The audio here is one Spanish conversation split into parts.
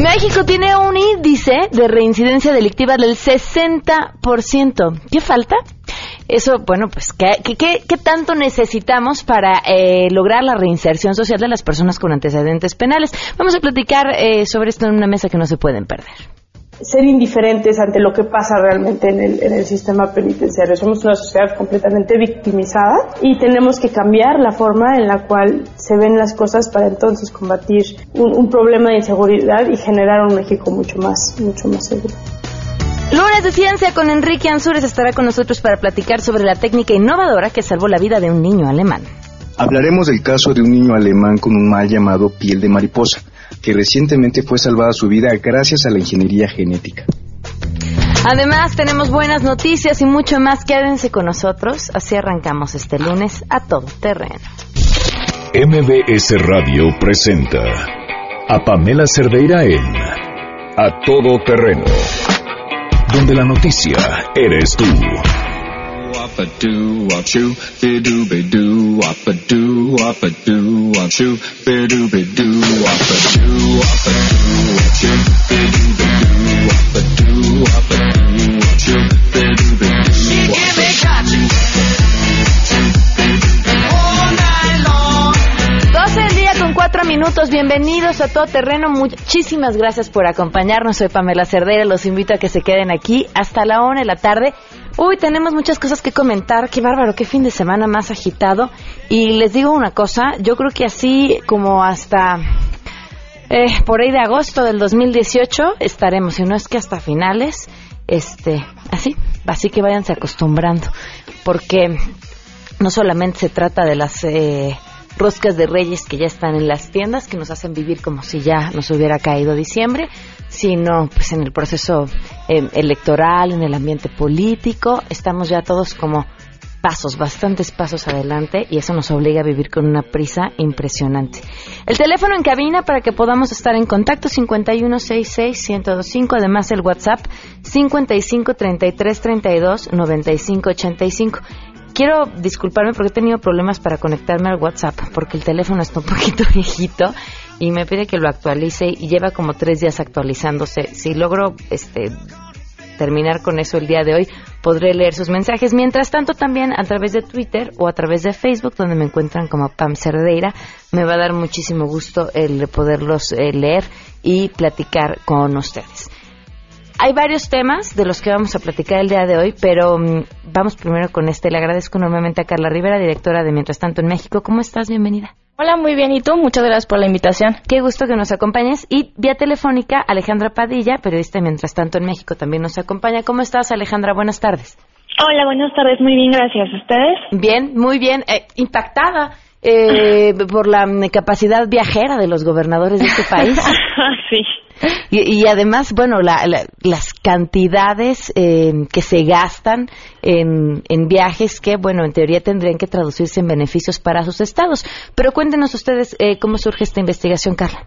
México tiene un índice de reincidencia delictiva del 60%. ¿Qué falta? Eso, bueno, pues, ¿qué, qué, tanto necesitamos para eh, lograr la reinserción social de las personas con antecedentes penales? Vamos a platicar eh, sobre esto en una mesa que no se pueden perder ser indiferentes ante lo que pasa realmente en el, sistema penitenciario. Somos una sociedad completamente victimizada y tenemos que cambiar la forma en la cual se ven las cosas para entonces combatir un, un problema de inseguridad y generar un México mucho más, mucho más seguro. Lunes de Ciencia con Enrique Ansures estará con nosotros para platicar sobre la técnica innovadora que salvó la vida de un niño alemán. Hablaremos del caso de un niño alemán con un mal llamado piel de mariposa que recientemente fue salvada su vida gracias a la ingeniería genética. Además, tenemos buenas noticias y mucho más. Quédense con nosotros. Así arrancamos este lunes a todo terreno. MBS Radio presenta a Pamela Cerdeira en A Todo Terreno, donde la noticia eres tú wop a doo wop shoo, cuatro minutos. Bienvenidos a Todo Terreno. Muchísimas gracias por acompañarnos. Soy Pamela Cerdera. Los invito a que se queden aquí hasta la una de la tarde Uy, tenemos muchas cosas que comentar. Qué bárbaro, qué fin de semana más agitado. Y les digo una cosa, yo creo que así como hasta eh, por ahí de agosto del 2018 estaremos, y no es que hasta finales, este, así, así que váyanse acostumbrando, porque no solamente se trata de las eh, roscas de reyes que ya están en las tiendas, que nos hacen vivir como si ya nos hubiera caído diciembre, sino pues en el proceso em, electoral, en el ambiente político, estamos ya todos como pasos, bastantes pasos adelante y eso nos obliga a vivir con una prisa impresionante. El teléfono en cabina para que podamos estar en contacto 5166-1025, además el WhatsApp 5533329585. Quiero disculparme porque he tenido problemas para conectarme al WhatsApp porque el teléfono está un poquito viejito y me pide que lo actualice y lleva como tres días actualizándose. Si logro este terminar con eso el día de hoy, podré leer sus mensajes. Mientras tanto, también a través de Twitter o a través de Facebook, donde me encuentran como Pam Cerdeira, me va a dar muchísimo gusto el poderlos eh, leer y platicar con ustedes. Hay varios temas de los que vamos a platicar el día de hoy, pero mm, vamos primero con este. Le agradezco enormemente a Carla Rivera, directora de Mientras tanto en México. ¿Cómo estás? Bienvenida. Hola, muy bien. ¿Y tú? Muchas gracias por la invitación. Qué gusto que nos acompañes. Y vía telefónica, Alejandra Padilla, periodista mientras tanto en México, también nos acompaña. ¿Cómo estás, Alejandra? Buenas tardes. Hola, buenas tardes. Muy bien, gracias. ¿Ustedes? Bien, muy bien. Eh, impactada. Eh, por la capacidad viajera de los gobernadores de este país. sí. Y, además, bueno, las cantidades eh, que se gastan en, viajes que, bueno, en teoría tendrían que traducirse en beneficios para sus estados. Pero cuéntenos ustedes eh, cómo surge esta investigación, Carla.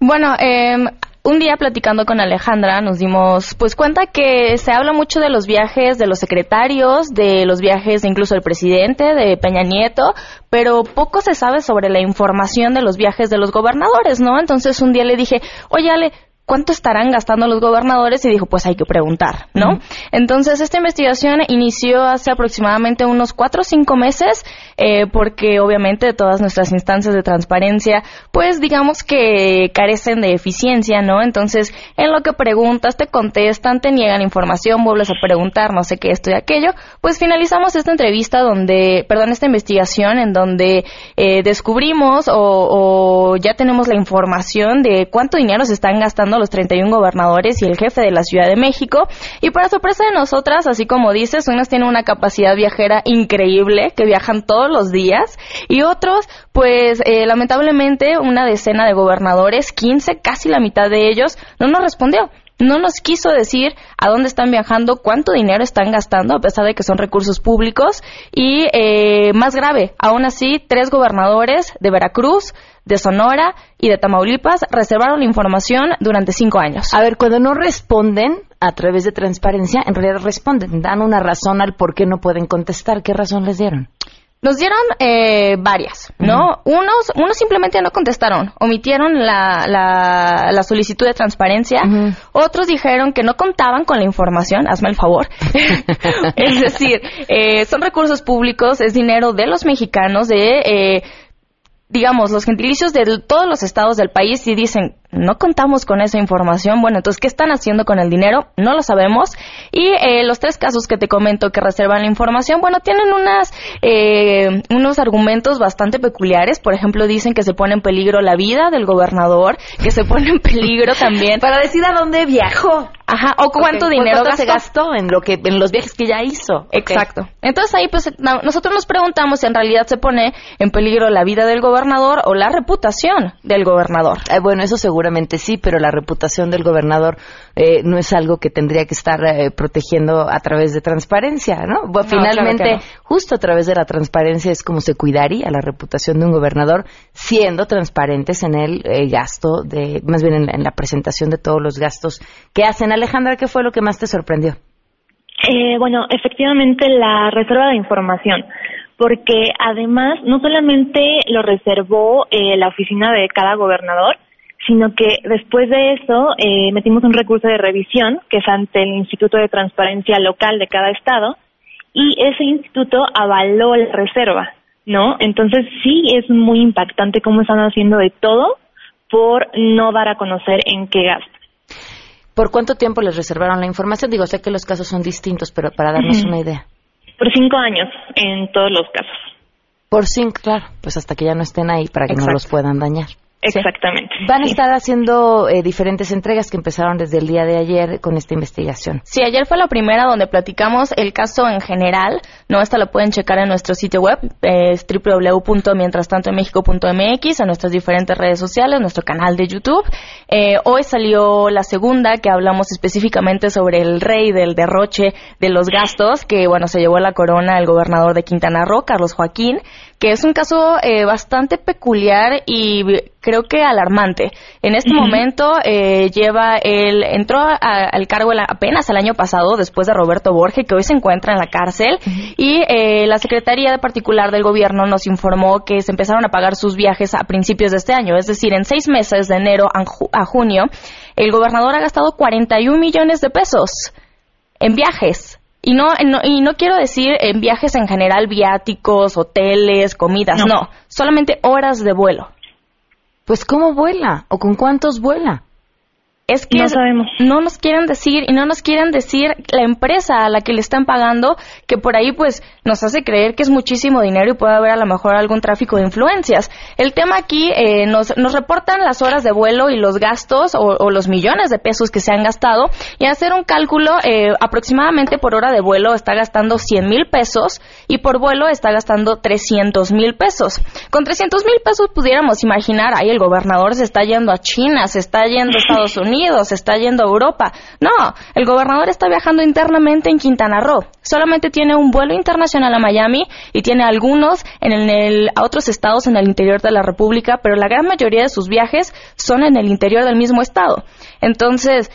Bueno, eh, un día platicando con Alejandra nos dimos pues cuenta que se habla mucho de los viajes de los secretarios, de los viajes de incluso del presidente, de Peña Nieto, pero poco se sabe sobre la información de los viajes de los gobernadores, ¿no? Entonces un día le dije, oye Ale, ¿cuánto estarán gastando los gobernadores? Y dijo, pues hay que preguntar, ¿no? Entonces, esta investigación inició hace aproximadamente unos cuatro o cinco meses, eh, porque obviamente todas nuestras instancias de transparencia, pues digamos que carecen de eficiencia, ¿no? Entonces, en lo que preguntas, te contestan, te niegan información, vuelves a preguntar, no sé qué, esto y aquello, pues finalizamos esta entrevista donde, perdón, esta investigación en donde eh, descubrimos o, o ya tenemos la información de cuánto dinero se están gastando los 31 gobernadores y el jefe de la Ciudad de México. Y para sorpresa de nosotras, así como dices, unas tienen una capacidad viajera increíble, que viajan todos los días, y otros, pues eh, lamentablemente, una decena de gobernadores, 15, casi la mitad de ellos, no nos respondió no nos quiso decir a dónde están viajando, cuánto dinero están gastando, a pesar de que son recursos públicos. Y eh, más grave, aún así, tres gobernadores de Veracruz, de Sonora y de Tamaulipas reservaron la información durante cinco años. A ver, cuando no responden a través de transparencia, en realidad responden, dan una razón al por qué no pueden contestar. ¿Qué razón les dieron? Nos dieron eh, varias, ¿no? Unos, unos simplemente no contestaron, omitieron la, la, la solicitud de transparencia. Otros dijeron que no contaban con la información, hazme el favor. es decir, eh, son recursos públicos, es dinero de los mexicanos, de, eh, digamos, los gentilicios de todos los estados del país y dicen, no contamos con esa información. Bueno, entonces, ¿qué están haciendo con el dinero? No lo sabemos. Y eh, los tres casos que te comento que reservan la información, bueno, tienen unas, eh, unos argumentos bastante peculiares. Por ejemplo, dicen que se pone en peligro la vida del gobernador, que se pone en peligro también. Para decir a dónde viajó. Ajá, o cuánto dinero se gastó en lo que en los viajes que ya hizo. Exacto. Entonces ahí pues nosotros nos preguntamos si en realidad se pone en peligro la vida del gobernador o la reputación del gobernador. Eh, bueno, eso seguro seguramente sí, pero la reputación del gobernador eh, no es algo que tendría que estar eh, protegiendo a través de transparencia, ¿no? finalmente, justo a través de la transparencia es como se cuidaría la reputación de un gobernador siendo transparentes en el eh, gasto de, más bien en, la presentación de todos los gastos que hacen. Alejandra, ¿qué fue lo que más te sorprendió? bueno, efectivamente la reserva de información porque además no solamente lo reservó la oficina de cada gobernador, sino que después de eso eh, metimos un recurso de revisión que es ante el Instituto de Transparencia Local de cada estado y ese instituto avaló la reserva, ¿no? Entonces sí es muy impactante cómo están haciendo de todo por no dar a conocer en qué gastan. ¿Por cuánto tiempo les reservaron la información? Digo, sé que los casos son distintos, pero para darnos una idea. Por cinco años en todos los casos. Por cinco, claro, pues hasta que ya no estén ahí para que no los puedan dañar. Exactamente. Van a estar haciendo eh, diferentes entregas que empezaron desde el día de ayer con esta investigación. Sí, ayer fue la primera donde platicamos el caso en general. No, esta lo pueden checar en nuestro sitio web, es www.mientrastantoenmexico.mx, en nuestras diferentes redes sociales, nuestro canal de YouTube. Eh, hoy salió la segunda que hablamos específicamente sobre el rey del derroche de los gastos, que bueno, se llevó la corona el gobernador de Quintana Roo, Carlos Joaquín, que es un caso eh, bastante peculiar y creo que alarmante. En este momento eh, lleva el entró al cargo apenas el año pasado después de Roberto Borge que hoy se encuentra en la cárcel y eh, la Secretaría de Particular del Gobierno nos informó que se empezaron a pagar sus viajes a principios de este año, es decir, en seis meses de enero a, junio el gobernador ha gastado 41 millones de pesos en viajes. Y no, y no quiero decir en viajes en general, viáticos, hoteles, comidas, no, solamente horas de vuelo. Pues ¿cómo vuela? ¿O con cuántos vuela? Es que no, nos quieren decir y no nos quieren decir la empresa a la que le están pagando que por ahí pues nos hace creer que es muchísimo dinero y puede haber a lo mejor algún tráfico de influencias. El tema aquí eh, nos, nos reportan las horas de vuelo y los gastos o, los millones de pesos que se han gastado y hacer un cálculo eh, aproximadamente por hora de vuelo está gastando 100 mil pesos y por vuelo está gastando 300 mil pesos. Con 300 mil pesos pudiéramos imaginar, ahí el gobernador se está yendo a China, se está yendo a Estados Unidos, está yendo a Europa. No, el gobernador está viajando internamente en Quintana Roo. Solamente tiene un vuelo internacional a Miami y tiene algunos en el, a otros estados en el interior de la República, pero la gran mayoría de sus viajes son en el interior del mismo estado. Entonces,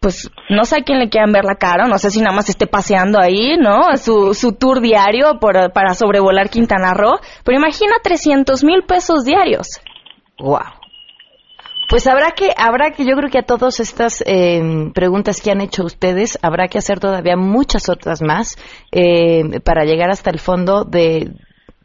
pues no sé a quién le quieran ver la cara, no sé si nada más esté paseando ahí, ¿no? Su, su tour diario por, para sobrevolar Quintana Roo, pero imagina 300 mil pesos diarios. ¡Wow! Pues habrá que, habrá que, yo creo que a todas estas eh, preguntas que han hecho ustedes, habrá que hacer todavía muchas otras más eh, para llegar hasta el fondo de,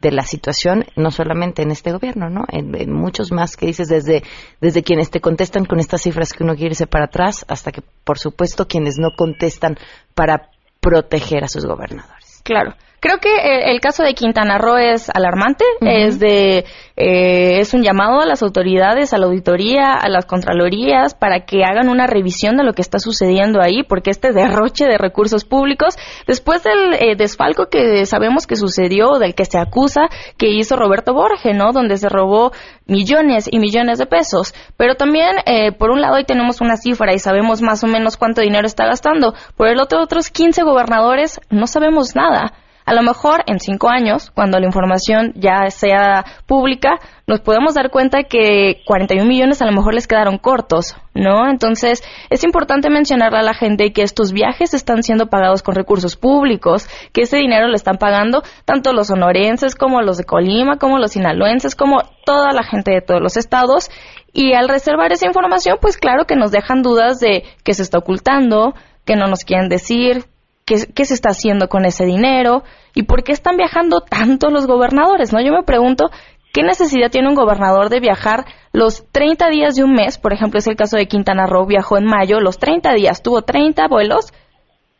de la situación, no solamente en este gobierno, ¿no? En, muchos más que dices, desde, desde quienes te contestan con estas cifras que uno quiere irse para atrás, hasta que, por supuesto, quienes no contestan para proteger a sus gobernadores. Claro. Creo que eh, el caso de Quintana Roo es alarmante, es de eh, es un llamado a las autoridades, a la auditoría, a las contralorías para que hagan una revisión de lo que está sucediendo ahí, porque este derroche de recursos públicos, después del eh, desfalco que sabemos que sucedió, del que se acusa que hizo Roberto Borge, ¿no? Donde se robó millones y millones de pesos. Pero también, por un lado, ahí tenemos una cifra y sabemos más o menos cuánto dinero está gastando. Por el otro, otros 15 gobernadores no sabemos nada. A lo mejor en cinco años, cuando la información ya sea pública, nos podemos dar cuenta que 41 millones a lo mejor les quedaron cortos, ¿no? Entonces, es importante mencionarle a la gente que estos viajes están siendo pagados con recursos públicos, que ese dinero lo están pagando tanto los sonorenses como los de Colima, como los sinaloenses, como toda la gente de todos los estados. Y al reservar esa información, pues claro que nos dejan dudas de qué se está ocultando, qué no nos quieren decir, qué se está haciendo con ese dinero y por qué están viajando tanto los gobernadores, ¿no? Yo me pregunto ¿Qué necesidad tiene un gobernador de viajar los 30 días de un mes? Por ejemplo, es el caso de Quintana Roo, viajó en mayo, los 30 días, tuvo 30 vuelos.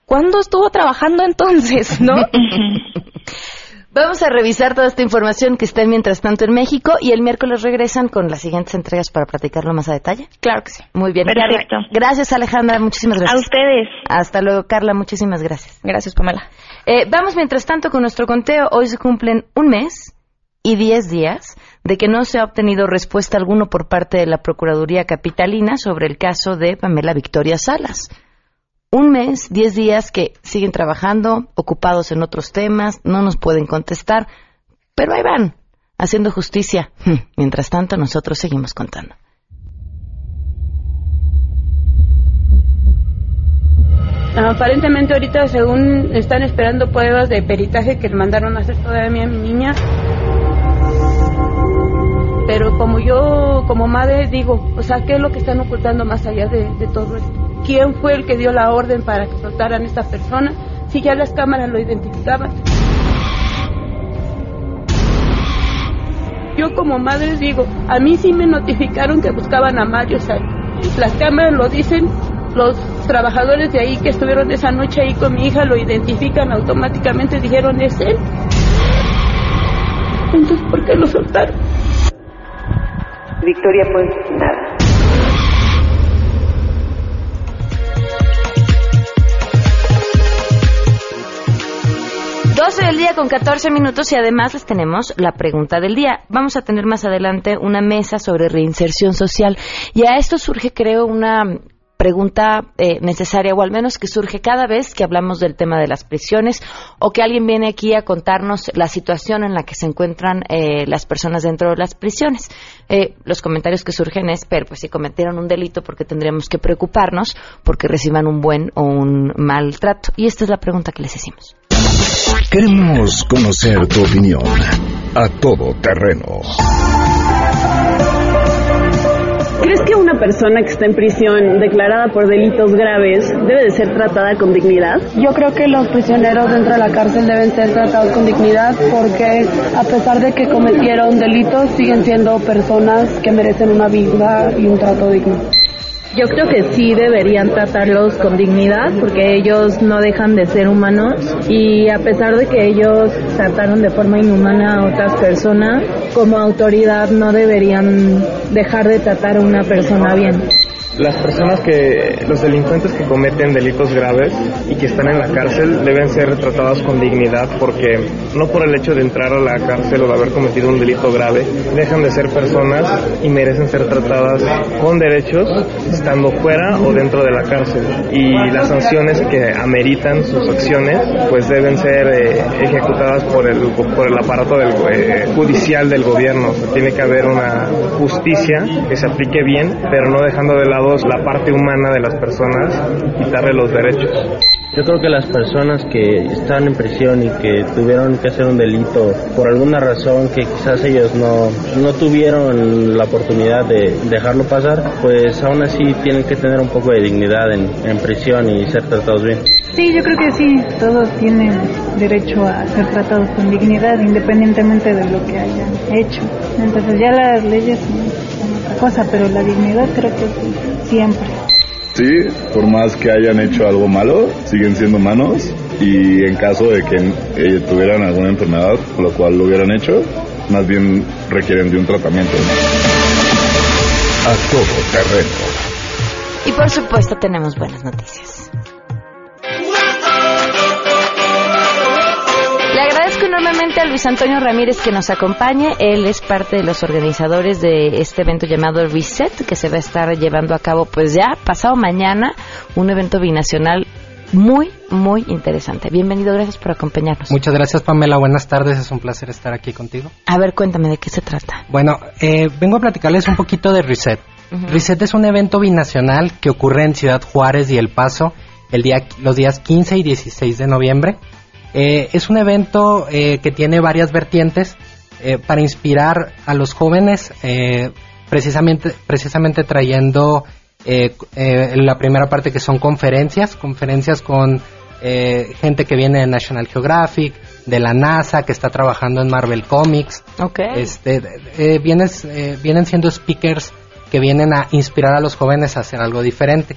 ¿Cuándo estuvo trabajando entonces, no? Vamos a revisar toda esta información que está mientras tanto en México y el miércoles regresan con las siguientes entregas para platicarlo más a detalle. Claro que sí. Muy bien. Perfecto. Gracias Alejandra, muchísimas A gracias. ustedes. Hasta luego Carla, muchísimas gracias. Gracias, Pamela. Eh, vamos mientras tanto con nuestro conteo. Hoy se cumplen un mes y diez días de que no se ha obtenido respuesta alguna por parte de la Procuraduría Capitalina sobre el caso de Pamela Victoria Salas. Un mes, diez días que siguen trabajando, ocupados en otros temas, no nos pueden contestar, pero ahí van, haciendo justicia. Mientras tanto, nosotros seguimos contando. Aparentemente ahorita según están esperando pruebas de peritaje que mandaron a hacer todavía a mi niña. Pero como yo, como madre, digo, o sea, ¿qué es lo que están ocultando más allá de todo esto? ¿Quién fue el que dio la orden para que soltaran a esta persona? Si ya las cámaras lo identificaban. Yo como madre digo, a mí sí me notificaron que buscaban a Mario. Las cámaras lo dicen, los trabajadores de ahí que estuvieron esa noche ahí con mi hija lo identifican automáticamente, dijeron es él. Entonces, ¿por qué lo soltaron? Victoria fue asesinada. 12 del día con 14 minutos y además les tenemos la pregunta del día. Vamos a tener más adelante una mesa sobre reinserción social y a esto surge creo una pregunta eh, necesaria o al menos que surge cada vez que hablamos del tema de las prisiones o que alguien viene aquí a contarnos la situación en la que se encuentran eh, las personas dentro de las prisiones. Eh, los comentarios que surgen es, pero pues si cometieron un delito porque tendríamos que preocuparnos porque reciban un buen o un mal trato. Y esta es la pregunta que les hicimos. Queremos conocer tu opinión. A todo terreno. ¿Crees que una persona que está en prisión declarada por delitos graves debe de ser tratada con dignidad? Yo creo que los prisioneros dentro de la cárcel deben ser tratados con dignidad porque a pesar de que cometieron delitos siguen siendo personas que merecen una vida y un trato digno. Yo creo que sí deberían tratarlos con dignidad porque ellos no dejan de ser humanos y a pesar de que ellos trataron de forma inhumana a otras personas, como autoridad no deberían dejar de tratar a una persona bien. Las personas que, los delincuentes que cometen delitos graves y que están en la cárcel deben ser tratados con dignidad porque no por el hecho de entrar a la cárcel o de haber cometido un delito grave dejan de ser personas y merecen ser tratadas con derechos estando fuera o dentro de la cárcel y las sanciones que ameritan sus acciones pues deben ser eh, ejecutadas por el por el aparato del, eh, judicial del gobierno. O sea, tiene que haber una justicia que se aplique bien, pero no dejando de lado la parte humana de las personas, quitarle los derechos. Yo creo que las personas que están en prisión y que tuvieron que hacer un delito por alguna razón que quizás ellos no, no tuvieron la oportunidad de dejarlo pasar, pues aún así tienen que tener un poco de dignidad en, en prisión y ser tratados bien. Sí, yo creo que sí, todos tienen derecho a ser tratados con dignidad independientemente de lo que hayan hecho. Entonces ya las leyes otra cosa, pero la dignidad creo que sí, siempre. Sí, por más que hayan hecho algo malo, siguen siendo humanos y en caso de que eh, tuvieran alguna enfermedad por lo cual lo hubieran hecho, más bien requieren de un tratamiento. A todo terreno. Y por supuesto tenemos buenas noticias. Agradezco enormemente a Luis Antonio Ramírez que nos acompañe. Él es parte de los organizadores de este evento llamado Reset, que se va a estar llevando a cabo pues ya pasado mañana, un evento binacional muy, muy interesante. Bienvenido, gracias por acompañarnos. Muchas gracias, Pamela. Buenas tardes, es un placer estar aquí contigo. A ver, cuéntame de qué se trata. Bueno, eh, vengo a platicarles un poquito de Reset. Reset es un evento binacional que ocurre en Ciudad Juárez y El Paso el día, los días 15 y 16 de noviembre. Eh, es un evento eh, que tiene varias vertientes eh, para inspirar a los jóvenes, eh, precisamente, precisamente trayendo eh, eh, la primera parte que son conferencias, conferencias con eh, gente que viene de National Geographic, de la NASA, que está trabajando en Marvel Comics. Este, eh, vienes, eh, vienen siendo speakers que vienen a inspirar a los jóvenes a hacer algo diferente.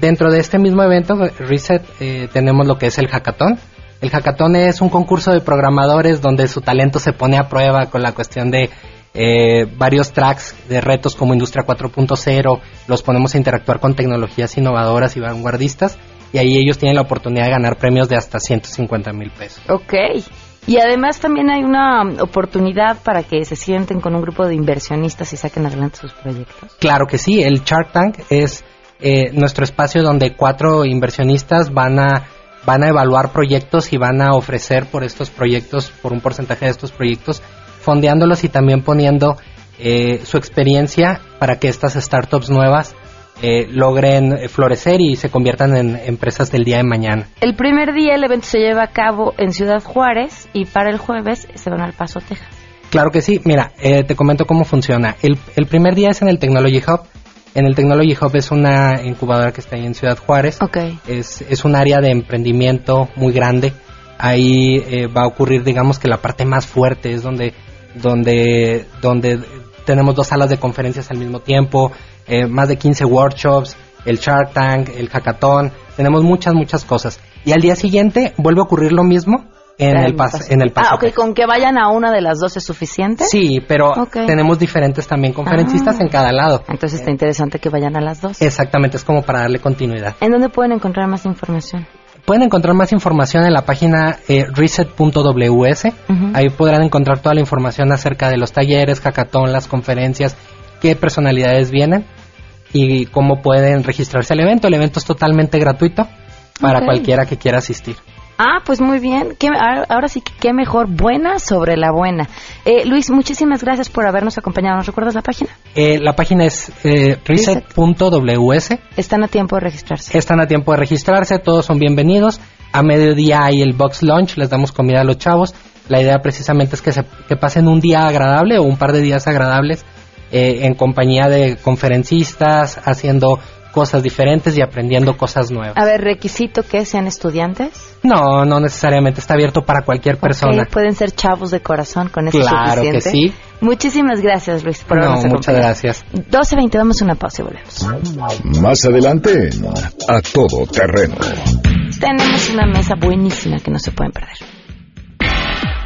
Dentro de este mismo evento, Reset, eh, tenemos lo que es el hackathon. El hackathon es un concurso de programadores donde su talento se pone a prueba con la cuestión de eh, varios tracks de retos como Industria 4.0, los ponemos a interactuar con tecnologías innovadoras y vanguardistas y ahí ellos tienen la oportunidad de ganar premios de hasta 150 mil pesos. Ok. Y además también hay una oportunidad para que se sienten con un grupo de inversionistas y saquen adelante sus proyectos. Claro que sí, el Shark Tank es eh, nuestro espacio donde cuatro inversionistas van a van a evaluar proyectos y van a ofrecer por estos proyectos, por un porcentaje de estos proyectos, fondeándolos y también poniendo eh, su experiencia para que estas startups nuevas eh, logren eh, florecer y se conviertan en empresas del día de mañana. El primer día el evento se lleva a cabo en Ciudad Juárez y para el jueves se van al Paso, Texas. Claro que sí, mira, eh, te comento cómo funciona. El, el primer día es en el Technology Hub. En el Technology Hub es una incubadora que está ahí en Ciudad Juárez. Es, es un área de emprendimiento muy grande. Ahí eh, va a ocurrir, digamos que la parte más fuerte es donde, donde, donde tenemos dos salas de conferencias al mismo tiempo, eh, más de 15 workshops, el Shark Tank, el Hackathon. Tenemos muchas, muchas cosas. Y al día siguiente vuelve a ocurrir lo mismo en el paso, en el paso Ah, ok, con que vayan a una de las dos es suficiente. Sí, pero tenemos diferentes también conferencistas Ah. en cada lado. Entonces está interesante que vayan a las dos. Exactamente, es como para darle continuidad. ¿En dónde pueden encontrar más información? Pueden encontrar más información en la página eh, reset.ws. Ujú. Ahí podrán encontrar toda la información acerca de los talleres, hackathon, las conferencias, qué personalidades vienen y cómo pueden registrarse al evento. El evento es totalmente gratuito para cualquiera que quiera asistir. Ah, pues muy bien. Qué- ahora sí que qué mejor, buena sobre la buena. Eh, Luis, muchísimas gracias por habernos acompañado. ¿Nos recuerdas la página? Eh, la página es eh, reset.ws. Están a tiempo de registrarse. Están a tiempo de registrarse, todos son bienvenidos. A mediodía hay el box lunch, les damos comida a los chavos. La idea precisamente es que, se, que pasen un día agradable o un par de días agradables eh, en compañía de conferencistas, haciendo cosas diferentes y aprendiendo cosas nuevas. A ver, requisito que sean estudiantes. No, no necesariamente, está abierto para cualquier persona. Ok, pueden ser chavos de corazón con eso Claro que suficiente. sí. Muchísimas gracias, Luis, por No, muchas gracias. 12.20, damos una pausa y volvemos. Más adelante, a todo terreno. Tenemos una mesa buenísima que no se pueden perder.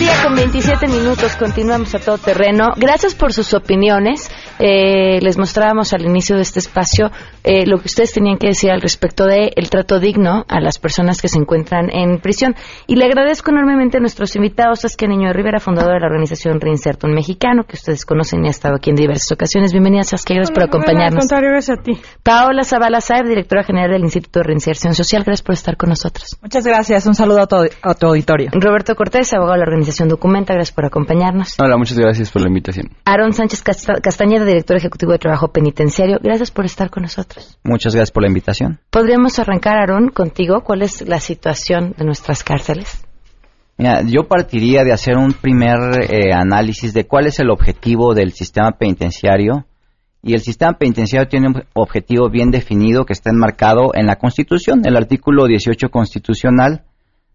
Día con 27 minutos, continuamos a todo terreno. Gracias por sus opiniones. Eh, les mostrábamos al inicio de este espacio eh, lo que ustedes tenían que decir al respecto de el trato digno a las personas que se encuentran en prisión. Y le agradezco enormemente a nuestros invitados, Saskia Niño de Rivera, fundadora de la organización Reinserto un Mexicano, que ustedes conocen y ha estado aquí en diversas ocasiones. Bienvenida, Saskia, gracias por Al acompañarnos. contrario, gracias a ti. Paola Zavala Saeb, directora general del Instituto de Reinserción Social, gracias por estar con nosotros. Muchas gracias. Un saludo a tu, a tu auditorio. Roberto Cortés, abogado de la organización Documenta, gracias por acompañarnos. Hola, muchas gracias por la invitación. Aaron Sánchez Casta- Castañeda, director ejecutivo de Trabajo Penitenciario, gracias por estar con nosotros. Muchas gracias por la invitación. ¿Podríamos arrancar, Aaron, contigo? ¿Cuál es la situación de nuestras cárceles? Mira, yo partiría de hacer un primer eh, análisis de cuál es el objetivo del sistema penitenciario. Y el sistema penitenciario tiene un objetivo bien definido que está enmarcado en la Constitución. El artículo 18 constitucional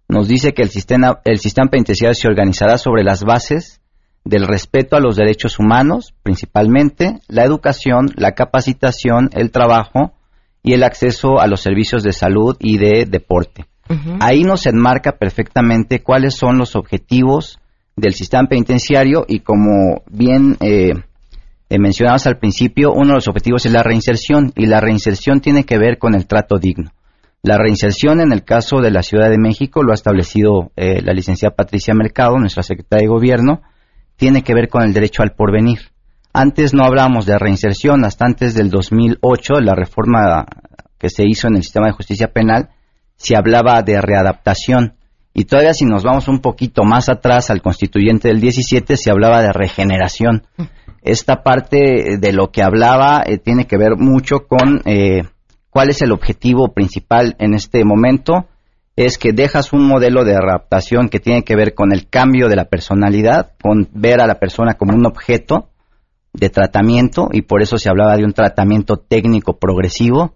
nos dice que el sistema, el sistema penitenciario se organizará sobre las bases del respeto a los derechos humanos, principalmente la educación, la capacitación, el trabajo y el acceso a los servicios de salud y de deporte. Ahí nos enmarca perfectamente cuáles son los objetivos del sistema penitenciario y como bien eh, eh, mencionabas al principio, uno de los objetivos es la reinserción y la reinserción tiene que ver con el trato digno. La reinserción en el caso de la Ciudad de México lo ha establecido eh, la licenciada Patricia Mercado, nuestra secretaria de Gobierno, tiene que ver con el derecho al porvenir. Antes no hablábamos de reinserción, hasta antes del 2008, la reforma que se hizo en el sistema de justicia penal, se hablaba de readaptación. Y todavía si nos vamos un poquito más atrás al constituyente del 17, se hablaba de regeneración. Esta parte de lo que hablaba eh, tiene que ver mucho con eh, cuál es el objetivo principal en este momento. Es que dejas un modelo de adaptación que tiene que ver con el cambio de la personalidad, con ver a la persona como un objeto, de tratamiento y por eso se hablaba de un tratamiento técnico progresivo.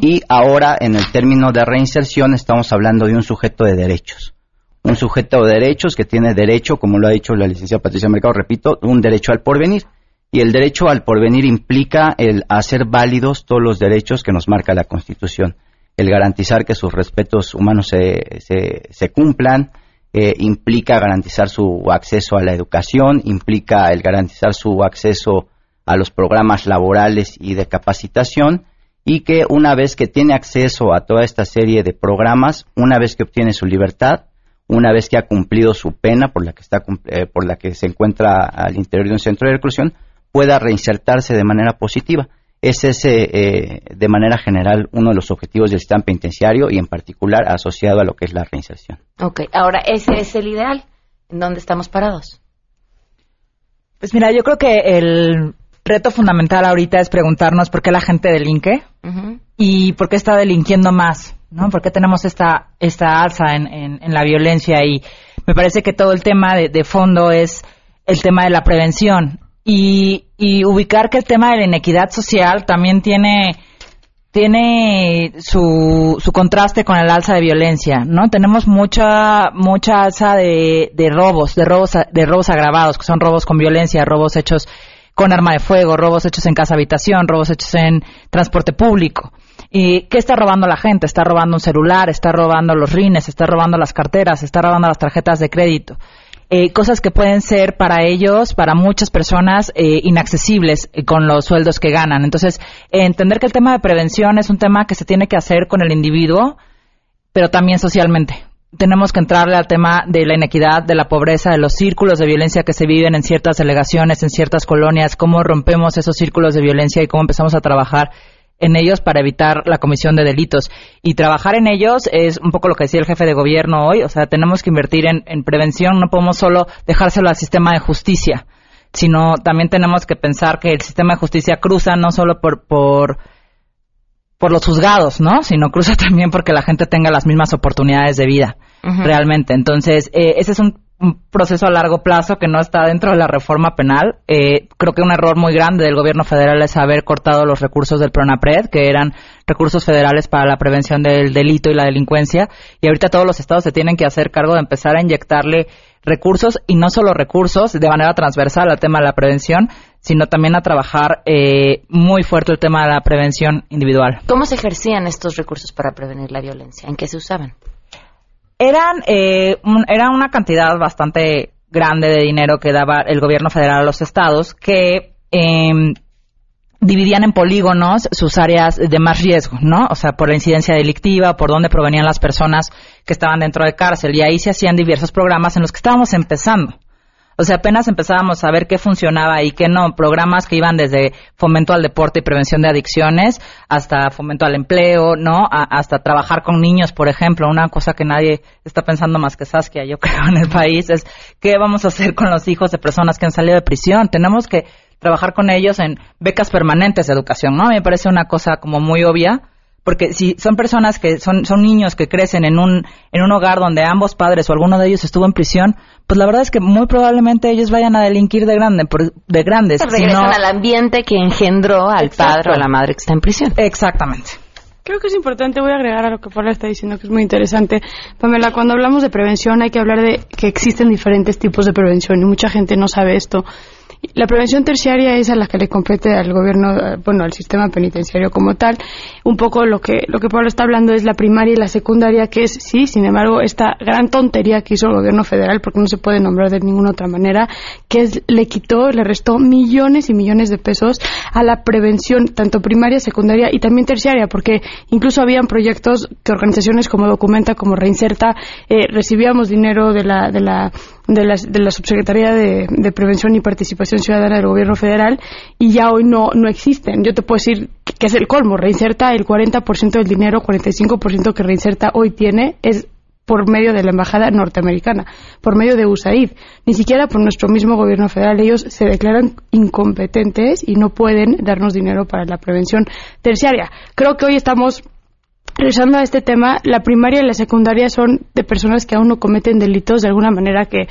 Y ahora en el término de reinserción estamos hablando de un sujeto de derechos. Un sujeto de derechos que tiene derecho, como lo ha dicho la licenciada Patricia Mercado, repito, un derecho al porvenir. Y el derecho al porvenir implica el hacer válidos todos los derechos que nos marca la Constitución. El garantizar que sus respetos humanos se, se, se cumplan, eh, implica garantizar su acceso a la educación, implica el garantizar su acceso a los programas laborales y de capacitación y que una vez que tiene acceso a toda esta serie de programas, una vez que obtiene su libertad, una vez que ha cumplido su pena por la que está eh, por la que se encuentra al interior de un centro de reclusión, pueda reinsertarse de manera positiva. Ese es eh, de manera general uno de los objetivos del sistema penitenciario y en particular asociado a lo que es la reinserción. Ok, ahora ese es el ideal. ¿En dónde estamos parados? Pues mira, yo creo que el reto fundamental ahorita es preguntarnos por qué la gente delinque y por qué está delinquiendo más, ¿no? ¿Por qué tenemos esta, esta alza en, en, la violencia? Y me parece que todo el tema de, de fondo es el tema de la prevención y, ubicar que el tema de la inequidad social también tiene tiene su, su contraste con el alza de violencia, ¿no? Tenemos mucha mucha alza de, de robos, de robos de robos agravados, que son robos con violencia, robos hechos con arma de fuego, robos hechos en casa habitación, robos hechos en transporte público. ¿Y qué está robando la gente? Está robando un celular, está robando los rines, está robando las carteras, está robando las tarjetas de crédito. Eh, cosas que pueden ser para ellos, para muchas personas, eh, inaccesibles eh, con los sueldos que ganan. Entonces, entender que el tema de prevención es un tema que se tiene que hacer con el individuo, pero también socialmente. Tenemos que entrarle al tema de la inequidad, de la pobreza, de los círculos de violencia que se viven en ciertas delegaciones, en ciertas colonias, cómo rompemos esos círculos de violencia y cómo empezamos a trabajar en ellos para evitar la comisión de delitos. Y trabajar en ellos es un poco lo que decía el jefe de gobierno hoy, o sea, tenemos que invertir en, prevención, no podemos solo dejárselo al sistema de justicia, sino también tenemos que pensar que el sistema de justicia cruza no solo por, por, por los juzgados, ¿no? Sino cruza también porque la gente tenga las mismas oportunidades de vida, realmente. Entonces, eh, ese es un un proceso a largo plazo que no está dentro de la reforma penal. Eh, creo que un error muy grande del gobierno federal es haber cortado los recursos del PRONAPRED, que eran recursos federales para la prevención del delito y la delincuencia. Y ahorita todos los estados se tienen que hacer cargo de empezar a inyectarle recursos y no solo recursos de manera transversal al tema de la prevención, sino también a trabajar eh, muy fuerte el tema de la prevención individual. ¿Cómo se ejercían estos recursos para prevenir la violencia? ¿En qué se usaban? Eran eh, era una cantidad bastante grande de dinero que daba el gobierno federal a los estados que em, dividían en polígonos sus áreas de más riesgo, ¿no? O sea, por la incidencia delictiva, por dónde provenían las personas que estaban dentro de cárcel. Y ahí se hacían diversos programas en los que estábamos empezando. O sea, apenas empezábamos a ver qué funcionaba y qué no. Programas que iban desde fomento al deporte y prevención de adicciones hasta fomento al empleo, ¿no? hasta trabajar con niños, por ejemplo. Una cosa que nadie está pensando más que Saskia, yo creo, en el país es qué vamos a hacer con los hijos de personas que han salido de prisión. Tenemos que trabajar con ellos en becas permanentes de educación, ¿no? Me parece una cosa como muy obvia porque si son personas que son, son niños que crecen en un, en un hogar donde ambos padres o alguno de ellos estuvo en prisión, pues la verdad es que muy probablemente ellos vayan a delinquir de grande, de grandes. regresan al ambiente que engendró al padre o a la madre que está en prisión. Exactamente. Creo que es importante, voy a agregar a lo que Paula está diciendo, que es muy interesante. Pamela, cuando hablamos de prevención hay que hablar de que existen diferentes tipos de prevención y mucha gente no sabe esto. La prevención terciaria es a la que le compete al gobierno, eh, bueno, al sistema penitenciario como tal. Un poco lo que lo que Pablo está hablando es la primaria y la secundaria, que es sí, sin embargo, esta gran tontería que hizo el gobierno federal, porque no se puede nombrar de ninguna otra manera, que es, le quitó, le restó millones y millones de pesos a la prevención, tanto primaria, secundaria y también terciaria, porque incluso habían proyectos que organizaciones como Documenta, como Reinserta, eh, recibíamos dinero de la, de la de la, de la Subsecretaría de, Prevención y Participación Ciudadana del Gobierno Federal y ya hoy no, no existen. Yo te puedo decir que es el colmo. Reinserta el 40% del dinero, 45% que Reinserta hoy tiene es por medio de la Embajada norteamericana, por medio de USAID, ni siquiera por nuestro mismo gobierno federal. Ellos se declaran incompetentes y no pueden darnos dinero para la prevención terciaria. Creo que hoy estamos Regresando a este tema, la primaria y la secundaria son de personas que aún no cometen delitos de alguna manera que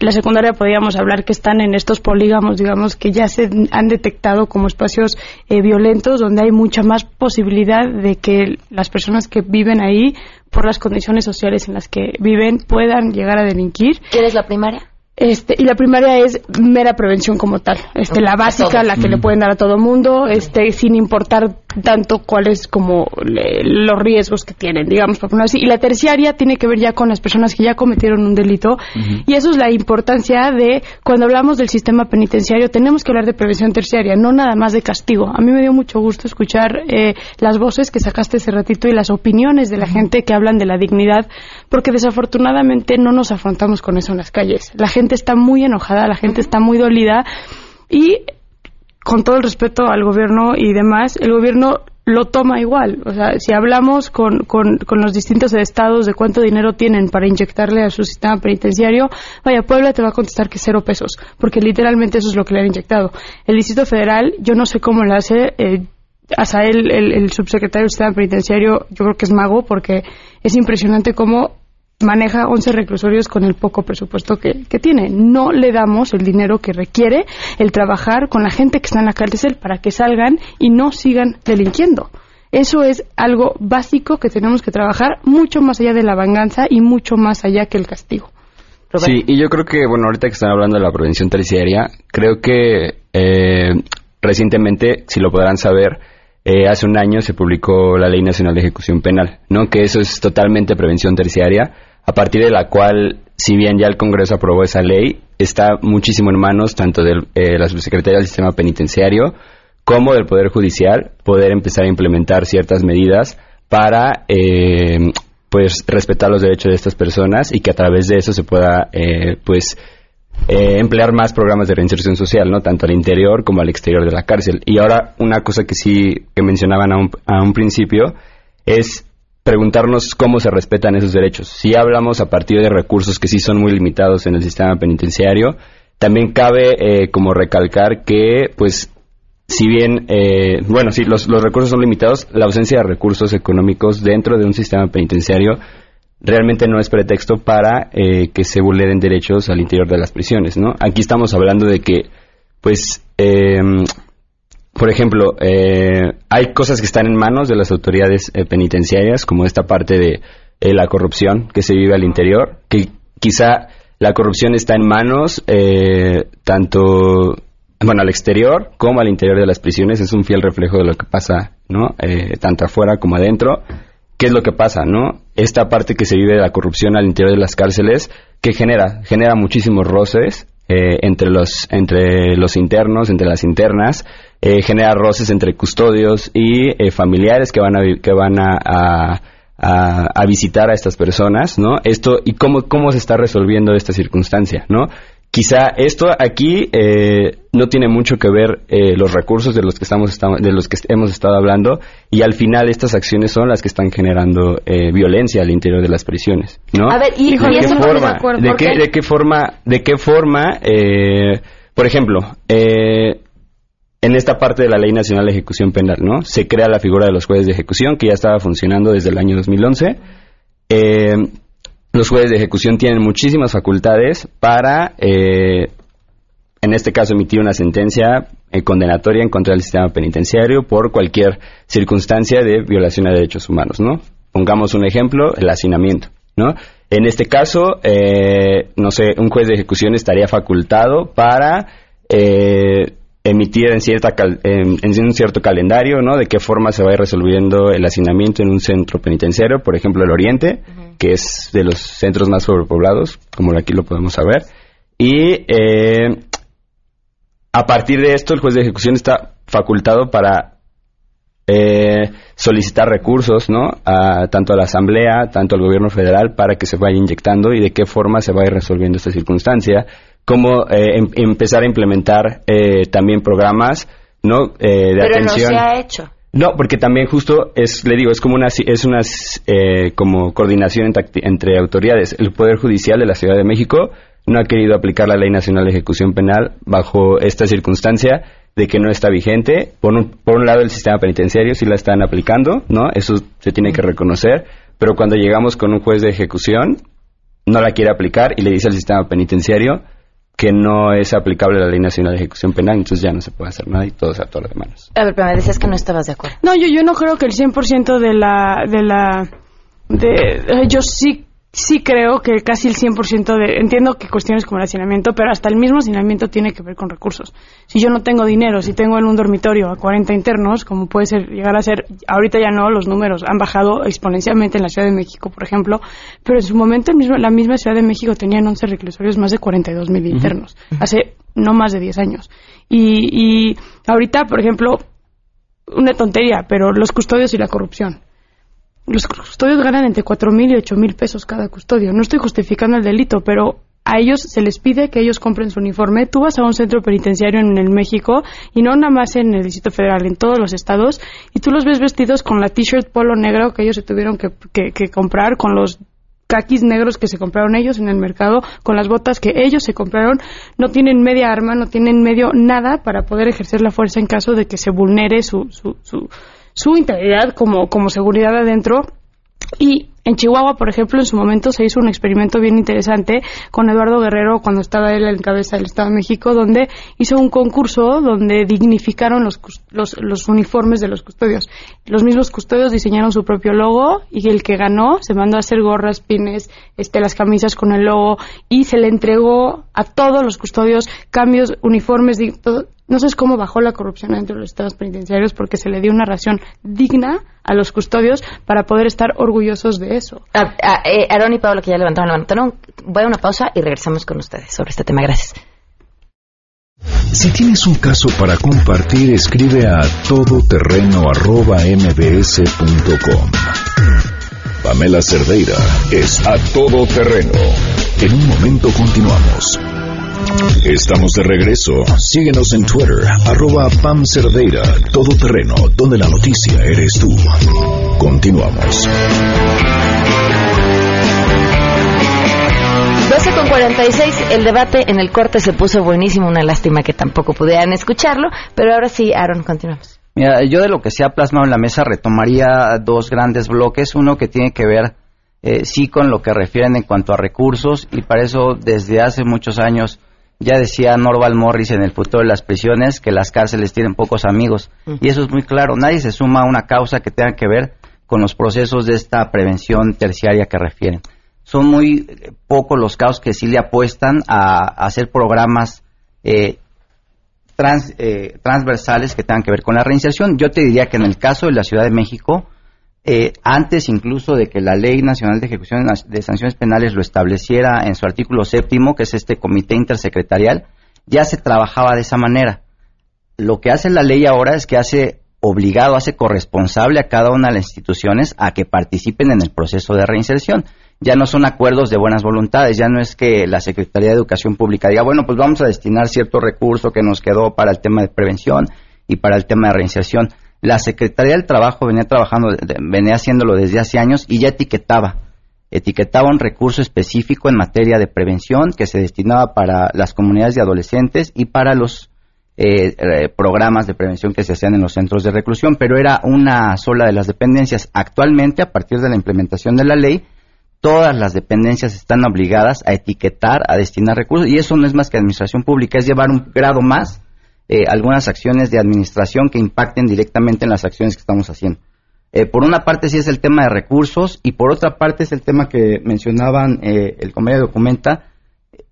la secundaria podríamos hablar que están en estos polígamos, digamos, que ya se han detectado como espacios eh, violentos donde hay mucha más posibilidad de que las personas que viven ahí, por las condiciones sociales en las que viven, puedan llegar a delinquir. ¿Quieres la primaria? Este, y la primaria es mera prevención como tal, este, la básica, la que le pueden dar a todo mundo, este, sin importar tanto cuáles como los riesgos que tienen, digamos, por así. Y la terciaria tiene que ver ya con las personas que ya cometieron un delito, y eso es la importancia de, cuando hablamos del sistema penitenciario, tenemos que hablar de prevención terciaria, no nada más de castigo. A mí me dio mucho gusto escuchar eh, las voces que sacaste ese ratito y las opiniones de la gente que hablan de la dignidad, porque desafortunadamente no nos afrontamos con eso en las calles. La gente está muy enojada, la gente está muy dolida y con todo el respeto al gobierno y demás, el gobierno lo toma igual. O sea, si hablamos con, con, los distintos estados de cuánto dinero tienen para inyectarle a su sistema penitenciario, vaya, Puebla te va a contestar que cero pesos, porque literalmente eso es lo que le han inyectado. El Distrito Federal, yo no sé cómo lo hace. Eh, hasta el, el subsecretario del sistema penitenciario, yo creo que es mago, porque es impresionante cómo maneja 11 reclusorios con el poco presupuesto que, tiene. No le damos el dinero que requiere el trabajar con la gente que está en la cárcel para que salgan y no sigan delinquiendo. Eso es algo básico que tenemos que trabajar mucho más allá de la venganza y mucho más allá que el castigo. Sí, y yo creo que, bueno, ahorita que están hablando de la prevención terciaria, creo que eh, recientemente, si lo podrán saber, eh, hace un año se publicó la Ley Nacional de Ejecución Penal, ¿no? Que eso es totalmente prevención terciaria a partir de la cual, si bien ya el Congreso aprobó esa ley, está muchísimo en manos tanto de eh, la subsecretaría del sistema penitenciario como del Poder Judicial poder empezar a implementar ciertas medidas para eh, pues respetar los derechos de estas personas y que a través de eso se pueda eh, pues emplear más programas de reinserción social, no tanto al interior como al exterior de la cárcel. Y ahora una cosa que sí que mencionaban a un, a un principio es preguntarnos cómo se respetan esos derechos. Si hablamos a partir de recursos que sí son muy limitados en el sistema penitenciario, también cabe eh, como recalcar que, pues, si bien, eh, bueno, si los, los recursos son limitados, la ausencia de recursos económicos dentro de un sistema penitenciario realmente no es pretexto para eh, que se vulneren derechos al interior de las prisiones, ¿no? Aquí estamos hablando de que, pues, por ejemplo, eh, hay cosas que están en manos de las autoridades eh, penitenciarias, como esta parte de eh, la corrupción que se vive al interior, que quizá la corrupción está en manos tanto bueno al exterior como al interior de las prisiones. Es un fiel reflejo de lo que pasa no tanto afuera como adentro. Qué es lo que pasa no esta parte que se vive de la corrupción al interior de las cárceles que genera genera muchísimos roces entre los entre los internos entre las internas eh, genera roces entre custodios y eh, familiares que van a que van a, a, visitar a estas personas, ¿no? Esto y cómo cómo se está resolviendo esta circunstancia, ¿no? Quizá esto aquí eh, no tiene mucho que ver eh, los recursos de los que estamos de los que hemos estado hablando y al final estas acciones son las que están generando violencia al interior de las prisiones, ¿no? A ver, y, ¿De, qué forma, de, qué, de qué forma de qué forma por ejemplo, eh, en esta parte de la Ley Nacional de Ejecución Penal, ¿no? Se crea la figura de los jueces de ejecución, que ya estaba funcionando desde el año 2011. Eh, los jueces de ejecución tienen muchísimas facultades para, eh, en este caso, emitir una sentencia eh, condenatoria en contra del sistema penitenciario por cualquier circunstancia de violación de derechos humanos, ¿no? Pongamos un ejemplo, el hacinamiento, ¿no? En este caso, no sé, un juez de ejecución estaría facultado para eh, emitir en, cierta en, un cierto calendario, ¿no? De qué forma se va a ir resolviendo el hacinamiento en un centro penitenciario, por ejemplo, el Oriente, que es de los centros más sobrepoblados, como aquí lo podemos saber. Y eh, a partir de esto, el juez de ejecución está facultado para eh, solicitar recursos, ¿no? A, tanto a la Asamblea, tanto al Gobierno Federal, para que se vaya inyectando y de qué forma se va a ir resolviendo esta circunstancia cómo eh, em, empezar a implementar eh, también programas no eh, de Pero atención. no se ha hecho. No, porque también justo es, le digo, es como una es una como coordinación entre, entre, autoridades. El Poder Judicial de la Ciudad de México no ha querido aplicar la Ley Nacional de Ejecución Penal bajo esta circunstancia de que no está vigente. Por un, por un lado, el sistema penitenciario sí la están aplicando, ¿no? Eso se tiene que reconocer. Pero cuando llegamos con un juez de ejecución, no la quiere aplicar y le dice al sistema penitenciario que no es aplicable la Ley Nacional de Ejecución Penal, entonces ya no se puede hacer nada y todo se atora de manos. A ver, pero me decías que no estabas de acuerdo. No, yo, yo no creo que el 100% de la... De la de, yo sí sí creo que casi el 100% de... Entiendo que cuestiones como el hacinamiento, pero hasta el mismo hacinamiento tiene que ver con recursos. Si yo no tengo dinero, si tengo en un dormitorio a 40 internos, como puede ser llegar a ser... Ahorita ya no, los números han bajado exponencialmente en la Ciudad de México, por ejemplo, pero en su momento el mismo, la misma Ciudad de México tenía en 11 reclusorios más de 42 mil internos, hace no más de 10 años. Y, y ahorita, por ejemplo, una tontería, pero los custodios y la corrupción los custodios ganan entre cuatro mil y ocho mil pesos cada custodio. No estoy justificando el delito, pero a ellos se les pide que ellos compren su uniforme. Tú vas a un centro penitenciario en el México y no nada más en el Distrito Federal, en todos los estados, y tú los ves vestidos con la t-shirt polo negro que ellos se tuvieron que, que comprar, con los caquis negros que se compraron ellos en el mercado, con las botas que ellos se compraron, no tienen media arma, no tienen medio nada para poder ejercer la fuerza en caso de que se vulnere su, su, su, su integridad como, como seguridad adentro y en Chihuahua, por ejemplo, en su momento se hizo un experimento bien interesante con Eduardo Guerrero cuando estaba él en cabeza del Estado de México, donde hizo un concurso donde dignificaron los, los, los, uniformes de los custodios. Los mismos custodios diseñaron su propio logo y el que ganó se mandó a hacer gorras, pines, este, las camisas con el logo y se le entregó a todos los custodios cambios, uniformes, no sé cómo bajó la corrupción dentro de los estados penitenciarios porque se le dio una ración digna a los custodios para poder estar orgullosos de eso. Ah, ah, eh, Aaron y Pablo, que ya levantaron la mano, voy a una pausa y regresamos con ustedes sobre este tema. Gracias. Si tienes un caso para compartir, escribe a todoterreno.mbs.com. Pamela Cerdeira es a todoterreno. En un momento continuamos. Estamos de regreso. Síguenos en Twitter, arroba Pam Cerdeira, todo terreno, donde la noticia eres tú. Continuamos. 12 con 46, el debate en el corte se puso buenísimo, una lástima que tampoco pudieran escucharlo, pero ahora sí, Aaron, continuamos. Mira, yo de lo que se ha plasmado en la mesa retomaría dos grandes bloques, uno que tiene que ver eh, sí con lo que refieren en cuanto a recursos y para eso desde hace muchos años ya decía Norval Morris en el futuro de las prisiones que las cárceles tienen pocos amigos. Y eso es muy claro. Nadie se suma a una causa que tenga que ver con los procesos de esta prevención terciaria que refieren. Son muy pocos los casos que sí le apuestan a, hacer programas eh, eh, transversales que tengan que ver con la reinserción. Yo te diría que en el caso de la Ciudad de México, eh, antes incluso de que la Ley Nacional de Ejecución de Sanciones Penales lo estableciera en su artículo séptimo, que es este comité intersecretarial, ya se trabajaba de esa manera. Lo que hace la ley ahora es que hace obligado, hace corresponsable a cada una de las instituciones a que participen en el proceso de reinserción. Ya no son acuerdos de buenas voluntades, ya no es que la Secretaría de Educación Pública diga, bueno, pues vamos a destinar cierto recurso que nos quedó para el tema de prevención y para el tema de reinserción. La Secretaría del Trabajo venía trabajando, venía haciéndolo desde hace años y ya etiquetaba, etiquetaba un recurso específico en materia de prevención que se destinaba para las comunidades de adolescentes y para los eh, programas de prevención que se hacían en los centros de reclusión, pero era una sola de las dependencias. Actualmente, a partir de la implementación de la ley, todas las dependencias están obligadas a etiquetar, a destinar recursos, y eso no es más que administración pública, es llevar un grado más eh, algunas acciones de administración que impacten directamente en las acciones que estamos haciendo. Eh, por una parte sí es el tema de recursos y por otra parte es el tema que mencionaban eh, el convenio documenta,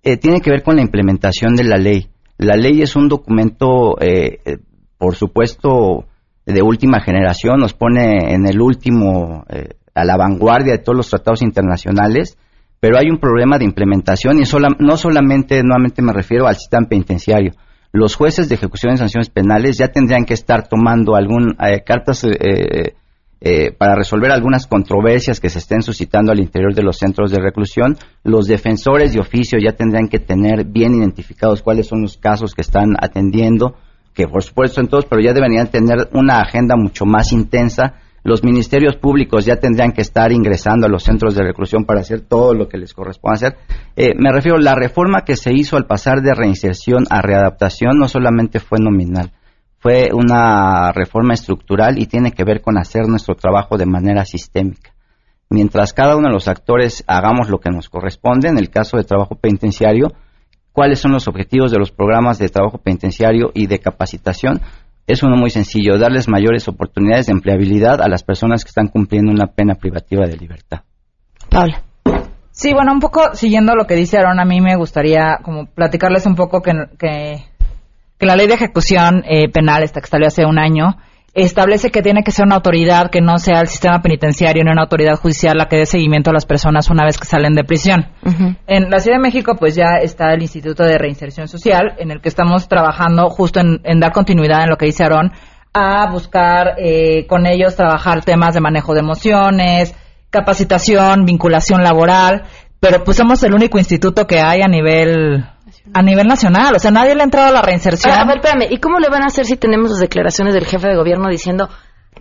tiene que ver con la implementación de la ley. La ley es un documento, eh, eh, por supuesto, de última generación, nos pone en el último, eh, a la vanguardia de todos los tratados internacionales, pero hay un problema de implementación y sola- no solamente, nuevamente me refiero al sistema penitenciario. Los jueces de ejecución de sanciones penales ya tendrían que estar tomando algún eh, cartas eh, eh, para resolver algunas controversias que se estén suscitando al interior de los centros de reclusión. Los defensores de oficio ya tendrían que tener bien identificados cuáles son los casos que están atendiendo, que por supuesto en todos, pero ya deberían tener una agenda mucho más intensa. Los ministerios públicos ya tendrían que estar ingresando a los centros de reclusión para hacer todo lo que les corresponde hacer. Eh, me refiero, la reforma que se hizo al pasar de reinserción a readaptación no solamente fue nominal, fue una reforma estructural y tiene que ver con hacer nuestro trabajo de manera sistémica. Mientras cada uno de los actores hagamos lo que nos corresponde, en el caso de trabajo penitenciario, cuáles son los objetivos de los programas de trabajo penitenciario y de capacitación, es uno muy sencillo, darles mayores oportunidades de empleabilidad a las personas que están cumpliendo una pena privativa de libertad. Paula. Sí, bueno, un poco siguiendo lo que dice Aaron, a mí me gustaría como platicarles un poco que, que, que la ley de ejecución eh, penal, esta que salió hace un año, establece que tiene que ser una autoridad que no sea el sistema penitenciario ni una autoridad judicial la que dé seguimiento a las personas una vez que salen de prisión. En la Ciudad de México, pues ya está el Instituto de Reinserción Social, en el que estamos trabajando justo en, en dar continuidad en lo que dice Aarón, a buscar eh, con ellos trabajar temas de manejo de emociones, capacitación, vinculación laboral, pero pues somos el único instituto que hay a nivel a nivel nacional, o sea, nadie le ha entrado a la reinserción. A ver, espérame, ¿y cómo le van a hacer si tenemos las declaraciones del jefe de gobierno diciendo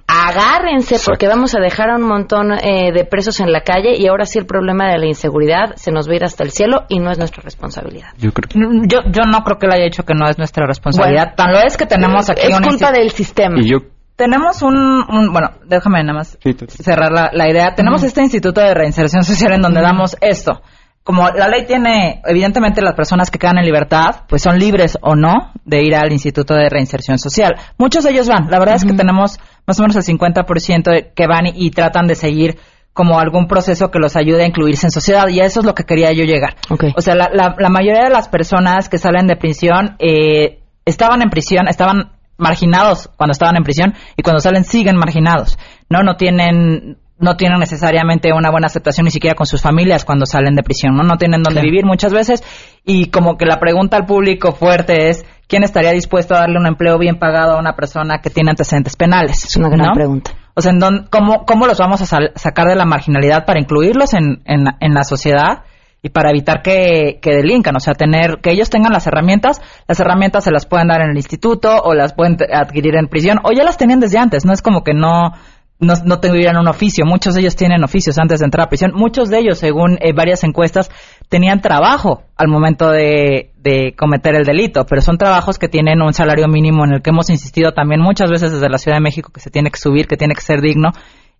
agárrense porque vamos a dejar a un montón eh, de presos en la calle y ahora sí el problema de la inseguridad se nos va a ir hasta el cielo y no es nuestra responsabilidad? Yo creo yo, yo no creo que le haya dicho que no es nuestra responsabilidad. Bueno, Tan lo es que tenemos aquí es un culpa del sistema. Y yo Tenemos un, un- bueno, déjame nada más Sí, cerrar la, la idea. Tenemos este Instituto de Reinserción Social en donde damos esto. Como la ley tiene, evidentemente las personas que quedan en libertad, pues son libres o no de ir al Instituto de Reinserción Social. Muchos de ellos van. La verdad es que tenemos más o menos el 50% de- que van y, y tratan de seguir como algún proceso que los ayude a incluirse en sociedad y a eso es lo que quería yo llegar. O sea, la, la- la mayoría de las personas que salen de prisión eh, estaban en prisión, estaban marginados cuando estaban en prisión y cuando salen siguen marginados. No, no tienen no tienen necesariamente una buena aceptación ni siquiera con sus familias cuando salen de prisión, ¿no? No tienen dónde vivir muchas veces y como que la pregunta al público fuerte es ¿quién estaría dispuesto a darle un empleo bien pagado a una persona que tiene antecedentes penales? Es una gran pregunta. O sea, ¿en dónde- cómo, ¿cómo los vamos a sal- sacar de la marginalidad para incluirlos en, en, la- en la sociedad y para evitar que, que delincan? O sea, tener que ellos tengan las herramientas, las herramientas se las pueden dar en el instituto o las pueden adquirir en prisión o ya las tenían desde antes, no es como que no no, no un oficio. Muchos de ellos tienen oficios antes de entrar a prisión. Muchos de ellos, según eh, varias encuestas, tenían trabajo al momento de, de cometer el delito, pero son trabajos que tienen un salario mínimo en el que hemos insistido también muchas veces desde la Ciudad de México que se tiene que subir, que tiene que ser digno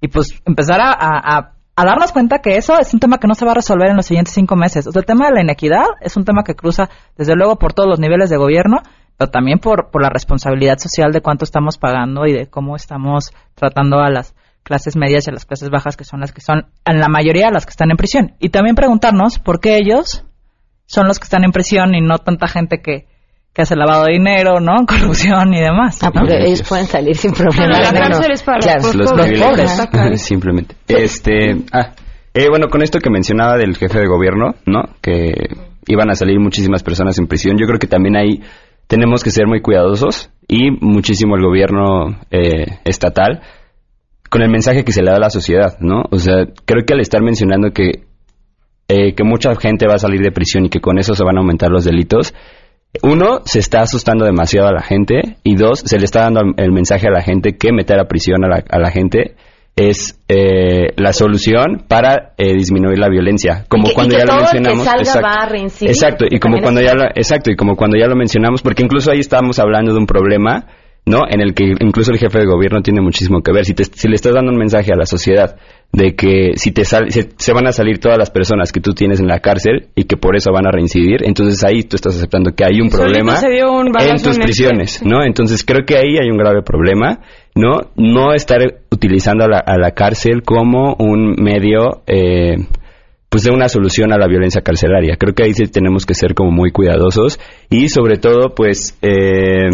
y pues empezar a, a- a- a darnos cuenta que eso es un tema que no se va a resolver en los siguientes cinco meses. O sea, el tema de la inequidad es un tema que cruza desde luego por todos los niveles de gobierno, pero también por, por la responsabilidad social de cuánto estamos pagando y de cómo estamos tratando a las clases medias y a las clases bajas, que son las que son, en la mayoría, las que están en prisión. Y también preguntarnos por qué ellos son los que están en prisión y no tanta gente que, que hace lavado de dinero, ¿no? Corrupción y demás. Ah, ¿no? porque ellos pueden salir sin problema. Bueno, la Bueno, cárcel es para claro. los los pobres. simplemente. Este, ah, eh, bueno, con esto que mencionaba del jefe de gobierno, ¿no? Que iban a salir muchísimas personas en prisión. Yo creo que también ahí tenemos que ser muy cuidadosos y muchísimo el gobierno eh, estatal con el mensaje que se le da a la sociedad, ¿no? O sea, creo que al estar mencionando que eh, que mucha gente va a salir de prisión y que con eso se van a aumentar los delitos, uno, se está asustando demasiado a la gente y dos, se le está dando el mensaje a la gente que meter a prisión a la, a la gente es eh, la solución para eh, disminuir la violencia. Como Y que- y cuando que ya lo el que mencionamos. salga exacto, va a reincidir, exacto, y como cuando ya lo, exacto, y como cuando ya lo mencionamos, porque incluso ahí estábamos hablando de un problema, ¿no? En el que incluso el jefe de gobierno tiene muchísimo que ver. Si, te- si le estás dando un mensaje a la sociedad de que si te sal- se, se van a salir todas las personas que tú tienes en la cárcel y que por eso van a reincidir, entonces ahí tú estás aceptando que hay un problema se dio un en tus prisiones, ¿no? Entonces creo que ahí hay un grave problema, ¿no? No estar utilizando a la, a la cárcel como un medio eh, pues de una solución a la violencia carcelaria. Creo que ahí sí tenemos que ser como muy cuidadosos y sobre todo pues eh,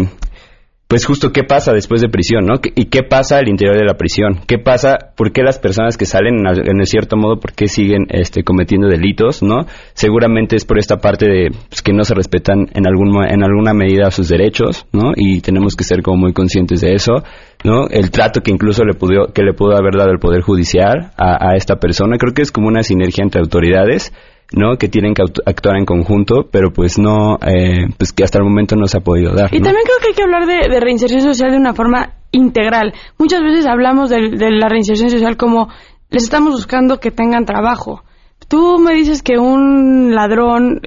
pues justo qué pasa después de prisión, ¿no? ¿Y qué pasa al interior de la prisión? ¿Qué pasa? ¿Por qué las personas que salen en cierto modo, por qué siguen este, cometiendo delitos, ¿no? Seguramente es por esta parte de pues, que no se respetan en, algún, en alguna medida sus derechos, ¿no? Y tenemos que ser como muy conscientes de eso, ¿no? El trato que incluso le pudo, que le pudo haber dado el Poder Judicial a, a esta persona, creo que es como una sinergia entre autoridades ¿no? Que tienen que actuar en conjunto, pero pues no, eh, pues que hasta el momento no se ha podido dar. Y también creo que hay que hablar de, reinserción social de una forma integral. Muchas veces hablamos de, de la reinserción social como les estamos buscando que tengan trabajo. Tú me dices que un ladrón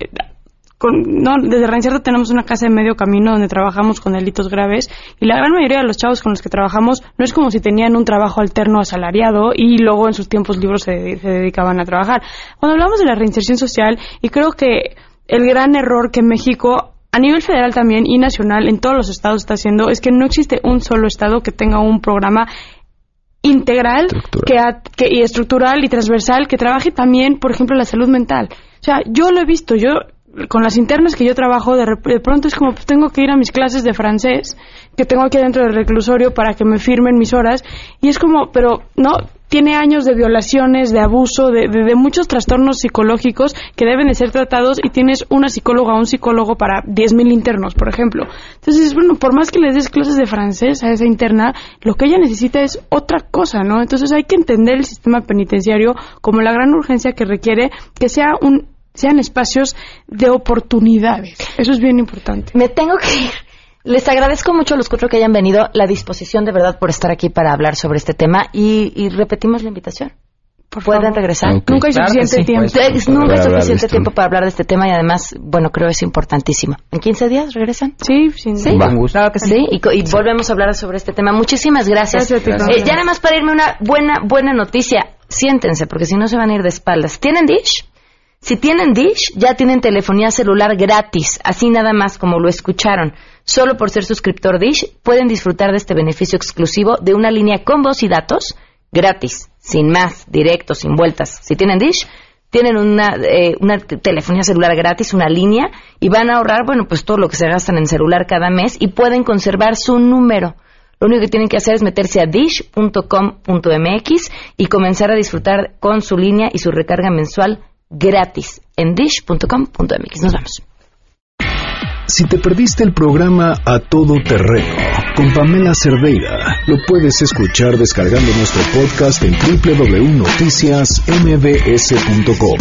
no, desde Reinserto tenemos una casa de medio camino donde trabajamos con delitos graves y la gran mayoría de los chavos con los que trabajamos no es como si tenían un trabajo alterno asalariado y luego en sus tiempos libres se, se dedicaban a trabajar. Cuando hablamos de la reinserción social, y creo que el gran error que México a nivel federal también y nacional en todos los estados está haciendo es que no existe un solo estado que tenga un programa integral Que, y estructural y transversal que trabaje también, por ejemplo, la salud mental. O sea, yo lo he visto, yo con las internas que yo trabajo, de, pronto es como pues, tengo que ir a mis clases de francés, que tengo aquí dentro del reclusorio para que me firmen mis horas, y es como, pero no, tiene años de violaciones, de abuso, de, de, muchos trastornos psicológicos que deben de ser tratados y tienes una psicóloga o un psicólogo para 10.000 internos, por ejemplo. Entonces, bueno, por más que les des clases de francés a esa interna, lo que ella necesita es otra cosa, ¿no? Entonces hay que entender el sistema penitenciario como la gran urgencia que requiere que sea un sean espacios de oportunidades. Eso es bien importante. Me tengo que ir. Les agradezco mucho a los cuatro que hayan venido, la disposición de verdad por estar aquí para hablar sobre este tema y, repetimos la invitación. Pueden regresar. Nunca hay suficiente tiempo. Nunca hay suficiente tiempo para hablar de este tema y además, bueno, creo es importantísimo. ¿En 15 días regresan? Sí, sin ¿Sí? que sí. Y, volvemos a hablar sobre este tema. Muchísimas gracias. Eh, ya nada más para irme una buena, buena noticia. Siéntense, porque si no se van a ir de espaldas. ¿Tienen Dish? Si tienen Dish, ya tienen telefonía celular gratis, así nada más como lo escucharon. Solo por ser suscriptor Dish pueden disfrutar de este beneficio exclusivo de una línea con voz y datos gratis, sin más, directo, sin vueltas. Si tienen Dish, tienen una, eh, una telefonía celular gratis, una línea, y van a ahorrar, bueno, pues todo lo que se gastan en celular cada mes y pueden conservar su número. Lo único que tienen que hacer es meterse a dish.com.mx y comenzar a disfrutar con su línea y su recarga mensual gratis en dish.com.mx. Nos vemos. Si te perdiste el programa A Todo Terreno con Pamela Cerdeira, lo puedes escuchar descargando nuestro podcast en www.noticiasmbs.com.